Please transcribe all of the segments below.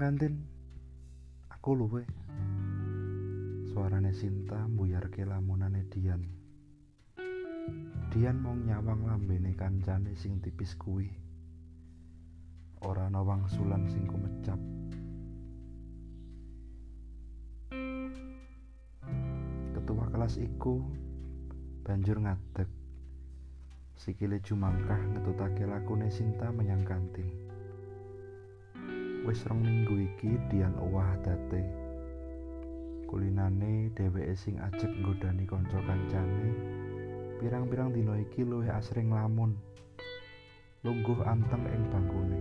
kantin. Aku luwe. Suarane Sinta mbuyarke lamunane Dian. Dian mong nyawang lambene kancane sing tipis kuwi. Ora ana wangsulan sing kumecap. Ketua kelas iku banjur ngadeg. Sikile jumangkah ngetutake lakune Sinta menyang kantin. Wis rong minggu iki Dian owah date. Kulinane dheweke sing ajek nggodani kanca kancane. Pirang-pirang dina iki luwih asring lamun. Lungguh anteng ing bangkune.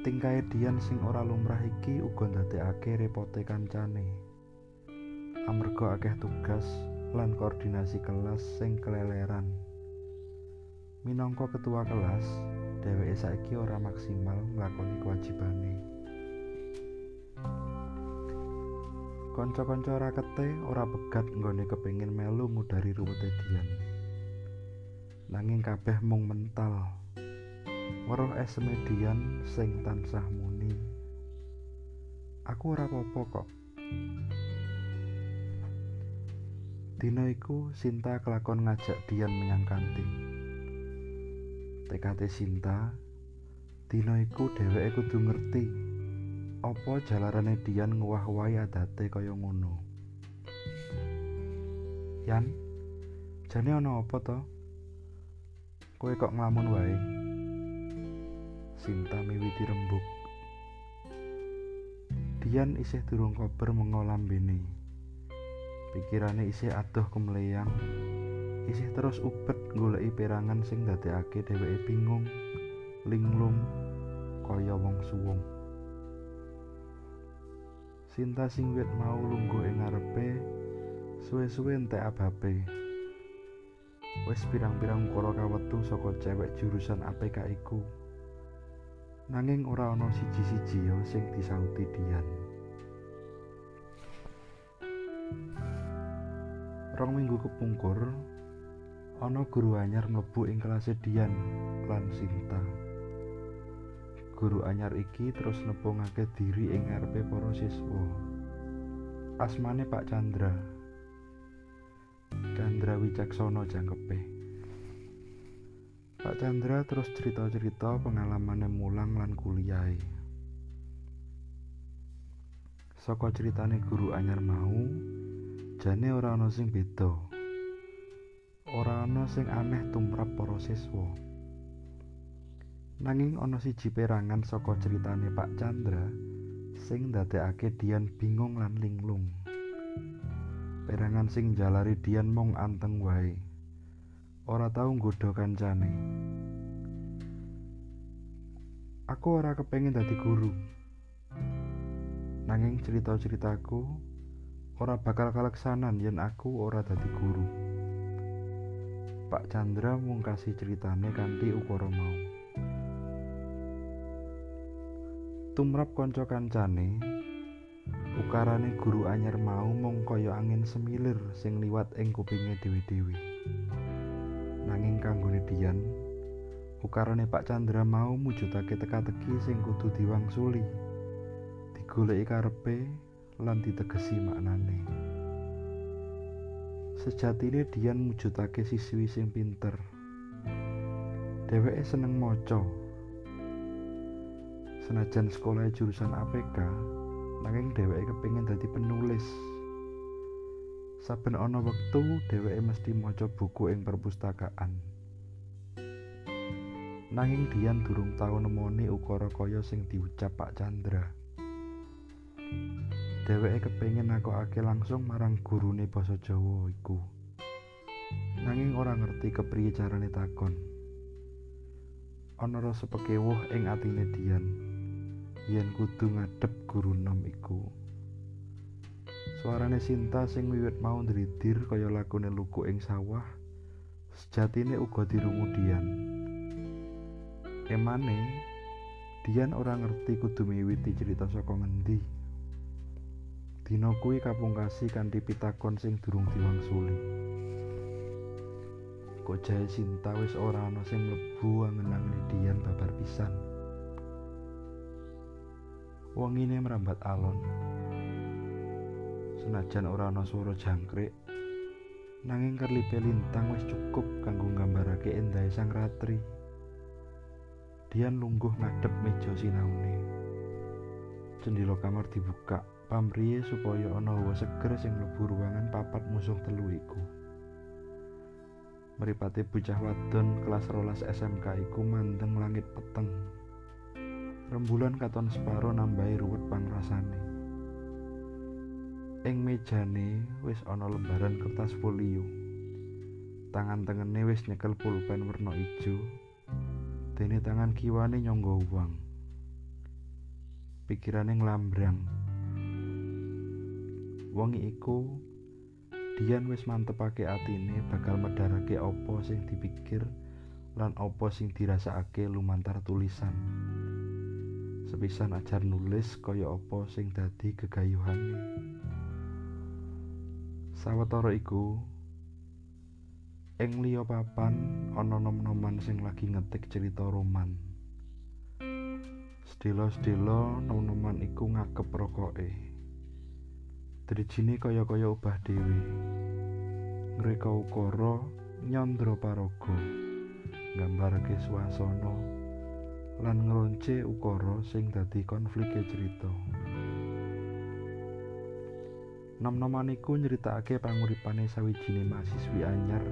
Tingkae Dian sing ora lumrah iki uga ndadekake repote kancane. Amarga akeh tugas, lan koordinasi kelas sing keleleran. Minangka ketua kelas, dheweke saiki ora maksimal nglakoni kewajibane. Kanca-kanca rakete ora pegat nggone kepengin melu ngudari ruwete Dian. Nanging kabeh mung mental. Weruh eseme Dian sing tansah muni. Aku ora apa-apa kok. Dina iku Sinta kelakon ngajak Dian menyang kantin. TKT Sinta, dina iku dheweke kudu ngerti apa jalarane Dian nguwah-wahi adate kaya ngono. Yan, jane ana apa to? Kowe kok nglamun wae? Sinta miwiti rembug. Dian isih durung kober mengo lambene. Pikirane isih adoh kemleyang. Isih terus ubet goleki perangan sing ndadekake dheweke bingung, linglung kaya wong suwung. Sinta sing wit mau lungguh ing ngarepe, suwe-suwe entek abape. Wis pirang-pirang ukara kawetu saka cewek jurusan APK iku. Nanging ora ana siji-siji yo sing disauti Dian. Rong minggu kepungkur, ana guru anyar mlebu ing kelas Dian lan Sinta. Guru anyar iki terus nepungake diri ing ngarepe para siswa. Asmane Pak Chandra. Chandra Wicaksono jangkepe. Pak Chandra terus cerita-cerita pengalamane mulang lan kuliahe. Saka ceritane guru anyar mau, jane ora ana sing beda. Ora ana sing aneh tumrap para siswa. Nanging ana siji perangan saka ceritane Pak Chandra sing ndadekake Dian bingung lan linglung. Perangan sing jalari Dian mung anteng wae. Ora tau nggodha kancane. Aku ora kepengin dadi guru. Nanging cerita-ceritaku ora bakal kaleksanan yen aku ora dadi guru. Pak Chandra mung kasih ceritane kanthi ukara mau. Tumrap kanca kancane, ukarane guru anyar mau mung kaya angin semilir sing liwat ing kupinge dewi-dewi. Nanging kanggone Dian, ukarane Pak Chandra mau mujudake teka-teki sing kudu diwangsuli. Digoleki karepe lan ditegesi maknane. Sejatine Dian mujudake siswi sing pinter. Dheweke seneng maca. Senajan sekolah jurusan APK, nanging dheweke kepengin dadi penulis. Saben ana wektu dheweke mesti maca buku ing perpustakaan. Nanging Dian durung tau nemoni ukara kaya sing diucap Pak Chandra. Dheweke kepengin nakokake langsung marang gurune basa Jawa iku. Nanging ora ngerti kepriye carane takon. Ana rasa pekewuh ing atine Dian yen kudu ngadep guru nom iku. Suarane Sinta sing wiwit mau ndridir kaya lakune luku ing sawah, sejatine uga dirungu Dian. Emane, Dian ora ngerti kudu miwiti cerita saka ngendi. Dina kuwi kapungkasi kanthi pitakon sing durung diwangsuli. kok jae Sinta wis ora ana sing mlebu angen-angene Dian babar pisan. Wong ini merambat alon. Senajan ora ana swara jangkrik, nanging kerlipe lintang wis cukup kanggo nggambarake endahe sang ratri. Dian lungguh ngadep meja sinaune. Jendela kamar dibuka, pamriye supaya ana hawa seger sing mlebu ruangan papat musuh telu iku. Meripate bocah wadon kelas rolas SMK iku mandeng langit peteng. Rembulan katon separo nambahi ruwet pangrasane. Ing mejane wis ana lembaran kertas folio. Tangan tengene wis nyekel pulpen werna ijo. Dene tangan kiwane nyangga uang. Pikirane nglambrang. Wong iku Dian wis mantepake atine bakal medharake apa sing dipikir lan apa sing dirasakake lumantar tulisan. Sepisan ajar nulis kaya apa sing dadi gegayuhane. Sawetara iku ing liya papan ana nom-noman sing lagi ngetik cerita roman. Sedelo-sedelo nom-noman iku ngakep rokoke. Drijine kaya-kaya ubah dhewe. Ngreka ukara nyandra paraga. Nggambarake swasana lan ngelonce ukara sing dadi konflike cerita. Nom-noman iku nyritakake panguripane sawijine mahasiswi anyar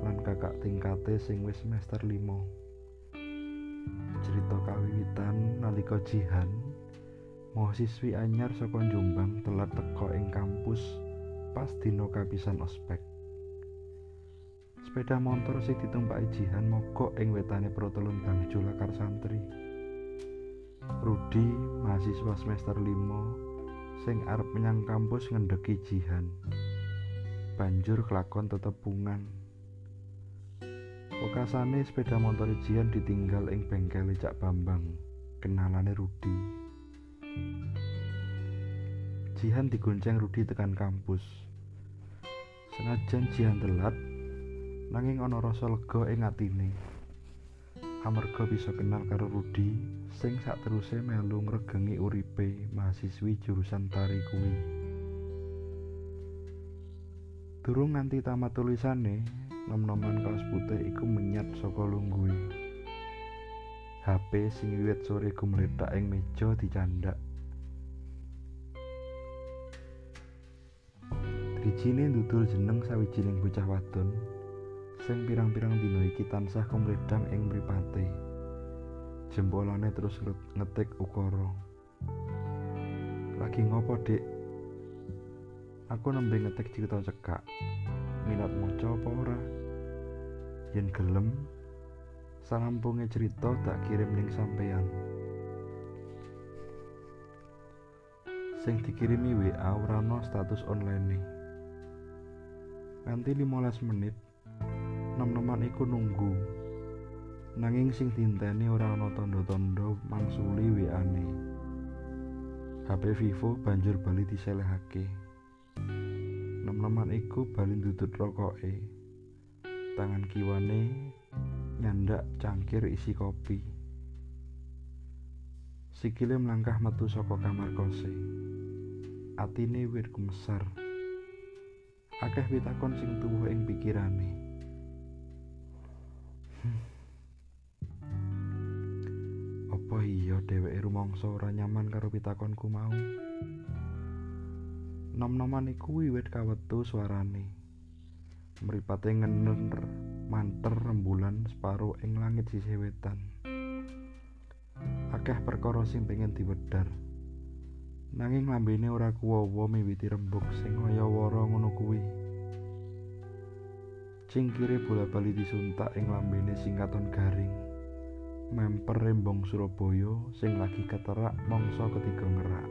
lan kakak tingkate sing wis semester 5. Cerita kawiwitan nalika jihan Mahasiswi anyar saka Jombang telat teka ing kampus pas dina kapisan ospek. Sepeda motor sing ditumpaki Jihan mogok ing wetane Protelun Bangjo Lakar Santri. Rudi, mahasiswa semester 5 sing arep menyang kampus ngendheki Jihan. Banjur kelakon tetepungan. Wekasane sepeda motor Jihan ditinggal ing bengkel Cak Bambang, kenalane Rudi. Jihan digonceng Rudi tekan kampus. Senajan Jihan telat, nanging ana rasa lega ing atine. Amarga bisa kenal karo Rudi sing sakteruse melu ngregengi uripe mahasiswi jurusan tari kuwi. Durung nganti tamat tulisane, nom-noman kaos putih iku menyat saka lungguhe. HP sing wiwit sore gumletak ing meja dicandak. Drijine ndudul jeneng sawijining bocah wadon sing pirang-pirang dina iki tansah kumledang ing mripate. Jempolane terus ngetik ukara. Lagi ngopo, Dik? Aku nembe ngetik cerita cekak. Minat maca apa ora? Yen gelem, sarampunge cerita tak kirim ning sampeyan. Sing dikirimi WA ora status online nih. Nganti 15 menit, nom-noman iku nunggu. Nanging sing dinteni ora ana tanda-tanda mangsuli WA-ne. HP Vivo banjur bali diselehake. Nom-noman iku bali ndudut rokoke. Tangan kiwane nyandak cangkir isi kopi. Sikile melangkah metu saka kamar kose. Atine wit kumesar. Akeh pitakon sing tuwuh ing pikirane. Hmm. Apa iya dheweke rumangsa ora nyaman karo pitakonku mau? Nom-noman iku wiwit kawetu suarane. Mripate ngener manter rembulan separo ing langit sisih wetan. Akeh perkara sing pengen diwedhar. Nanging lambene ora kuwawa miwiti rembug sing kaya wara ngono kuwi. Cingkire bola-bali disuntak ing lambene sing katon garing. Memper rembong Surabaya sing lagi keterak mangsa ketiga ngerak.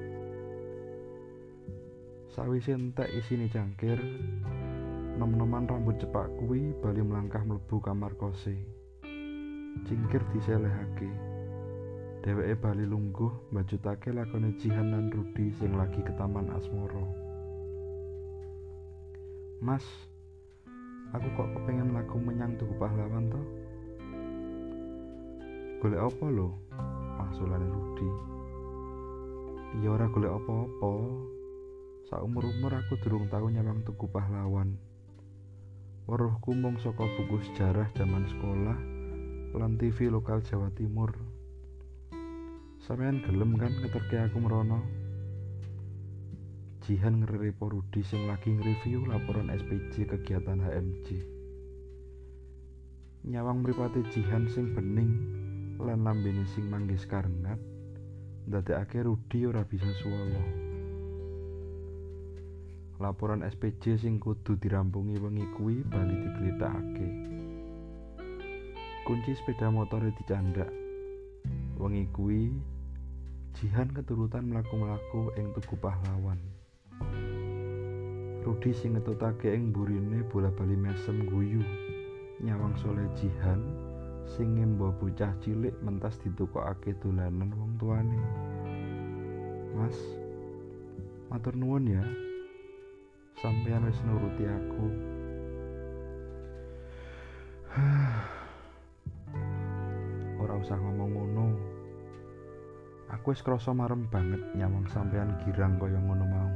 Sawise entek isine cangkir, nom-noman rambut cepak kuwi bali melangkah mlebu kamar kose. Cingkir diselehake. Dheweke bali lungguh mbajutake lakone Jihan lan Rudi sing lagi ke taman asmara. Mas, Aku kok kepengen laku menyang tuku pahlawan toh? Golek apa lo? Mangsulane Rudi. Ya ora golek apa-apa. Saumur-umur aku durung tau nyawang tuku pahlawan. Weruhku mung saka buku sejarah zaman sekolah lan TV lokal Jawa Timur. Sampeyan gelem kan ngeterke aku merono? Jihan ngrerepo Rudi sing lagi nge-review laporan SPJ kegiatan HMJ. Nyawang mripate Jihan sing bening lan lambene sing manggis karengat ndadekake Rudi ora bisa swala. Laporan SPJ sing kudu dirampungi wengi kuwi bali digletakake. Kunci sepeda motor dicandak. Wengi kuwi Jihan keturutan mlaku-mlaku ing tugu pahlawan. Rudi sing ngetutake ing burine bola-bali mesem guyu. Nyawang soleh Jihan sing ngimba bocah cilik mentas ditukokake dolanan wong tuane. Mas, matur nuwun ya. Sampeyan wis nuruti aku. Ora usah ngomong ngono. Aku wis krasa marem banget nyawang sampeyan girang kaya ngono mau.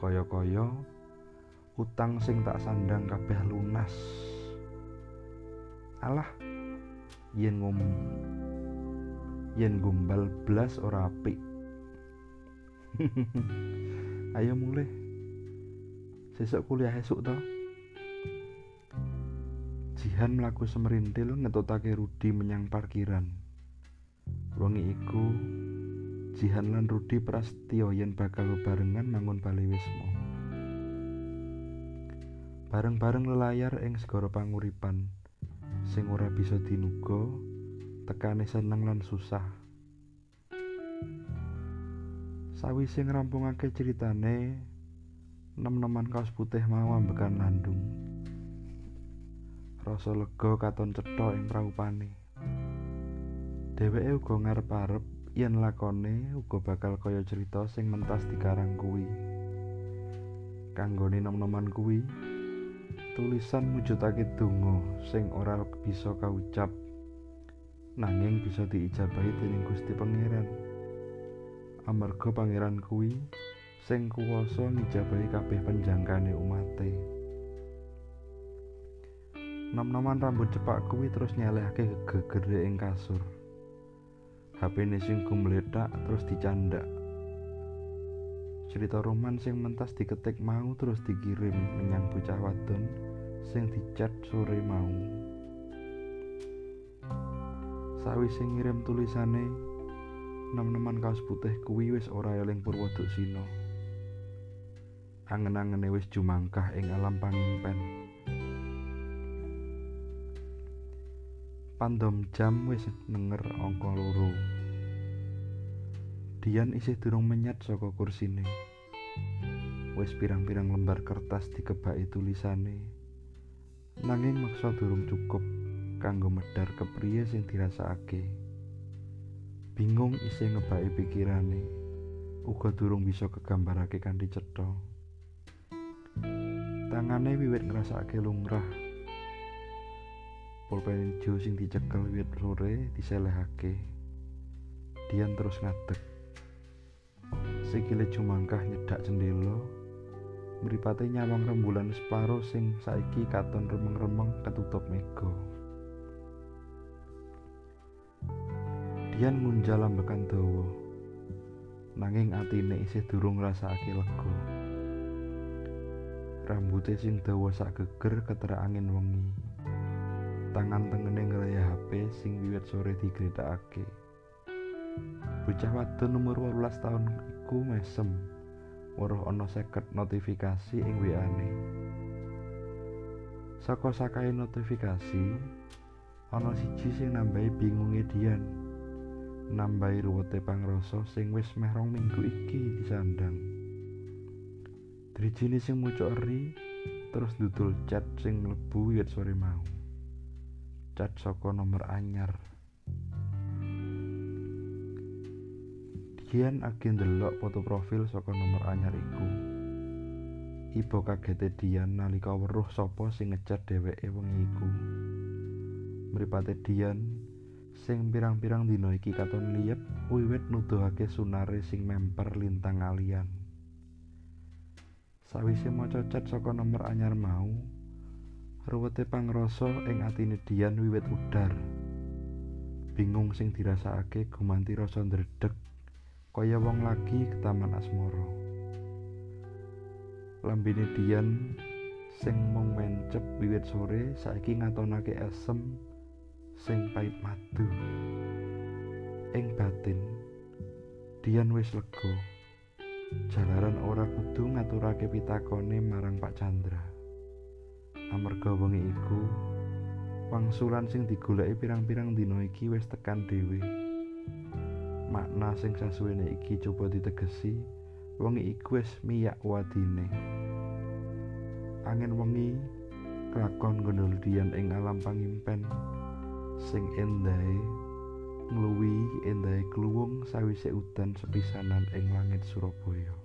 Kaya-kaya utang sing tak sandang kabeh lunas. Alah yen ngomong yen gombal blas ora apik. Ayo mulai sesuk kuliah esuk to. Jihan mlaku semerintil ngetutake Rudi menyang parkiran. Wengi iku Jihan lan Rudi prastio yen bakal bebarengan mangun bali wisma. Bareng-bareng lelayar ing segara panguripan sing ora bisa dinuga tekane seneng lan susah. Sawise ngrampungake ceritane nem-neman kaos putih mau ambekan nandung. Rasa lega katon cetha ing praupane dheweke uga ngarep-arep yen lakone uga bakal kaya cerita sing mentas dikarang kuwi. Kanggone nem-neman kuwi tulisan mujudake donga sing ora bisa kaucap nanging bisa diijabahi dening Gusti Pangeran. Amarga pangeran kuwi sing kuwasa ngijabahi kabeh penjangkane umate. Nom-noman rambut cepak kuwi terus nyelehake gegere ing kasur. HP-ne sing gumledak terus dicandak. Cerita roman sing mentas diketik mau terus dikirim menyang bocah wadon sing dicat sore mau. Sawise ngirim tulisane, nom-noman kaos putih kuwi wis ora eling Sina. Angen-angene wis jumangkah ing alam pangimpen. Pandom jam wis nenger angka loro. Dian isih durung menyat saka kursine. Wis pirang-pirang lembar kertas dikebaki tulisane. Nanging maksa durung cukup kanggo medar kepriye sing dirasakake. Bingung isih ngebaki pikirane. Uga durung bisa kegambarake kanthi cetha. Tangane wiwit ngrasake lumrah. Pulpen ijo sing dicekel wiwit sore diselehake. Dian terus ngadeg. Sikile jumangkah nyedak jendela mripate nyawang rembulan separo sing saiki katon remeng-remeng ketutup mega. Dian ngunjal ambekan dawa. Nanging atine isih durung ngrasakake lega rambute sing dawa sak geger ketera angin wengi. Tangan tengene ngraya HP sing wiwit sore digletakake bocah wadon umur 18 tahun iku mesem. Weruh ana seket notifikasi ing WA-ne saka sakae notifikasi ana siji sing nambahi bingunge Dian. Nambahi ruwete pangrasa sing wis meh rong minggu iki disandang Drijine sing mucuk eri terus dudul chat sing mlebu wiwit sore mau. Chat saka nomor anyar. Dian agen delok foto profil saka nomor anyar iku. Iba kagete Dian nalika weruh sapa sing ngejar dheweke wengi iku. Mripate Dian sing pirang-pirang dina iki katon liyep wiwit nuduhake sunare sing memper lintang alian. Sawise maca chat saka nomor anyar mau, ruwete pangrasa ing atine Dian wiwit udar. Bingung sing dirasakake gumanti rasa ndredeg kaya wong lagi ke taman asmara. lambene Dian sing mung mencep wiwit sore saiki ngatonake esem sing pait madu ing batin Dian wis lega jalaran ora kudu ngaturake pitakone marang Pak Chandra. Amarga wengi iku wangsulan sing digoleki pirang-pirang dina iki wis tekan dhewe. Makna sing sasuwene iki coba ditegesi wengi iku wis miyak wadine. Angin wengi kelakon gondol dian ing alam pangimpen sing endahe ngluwi endahe kluwung sawise udan sepisanan ing langit Surabaya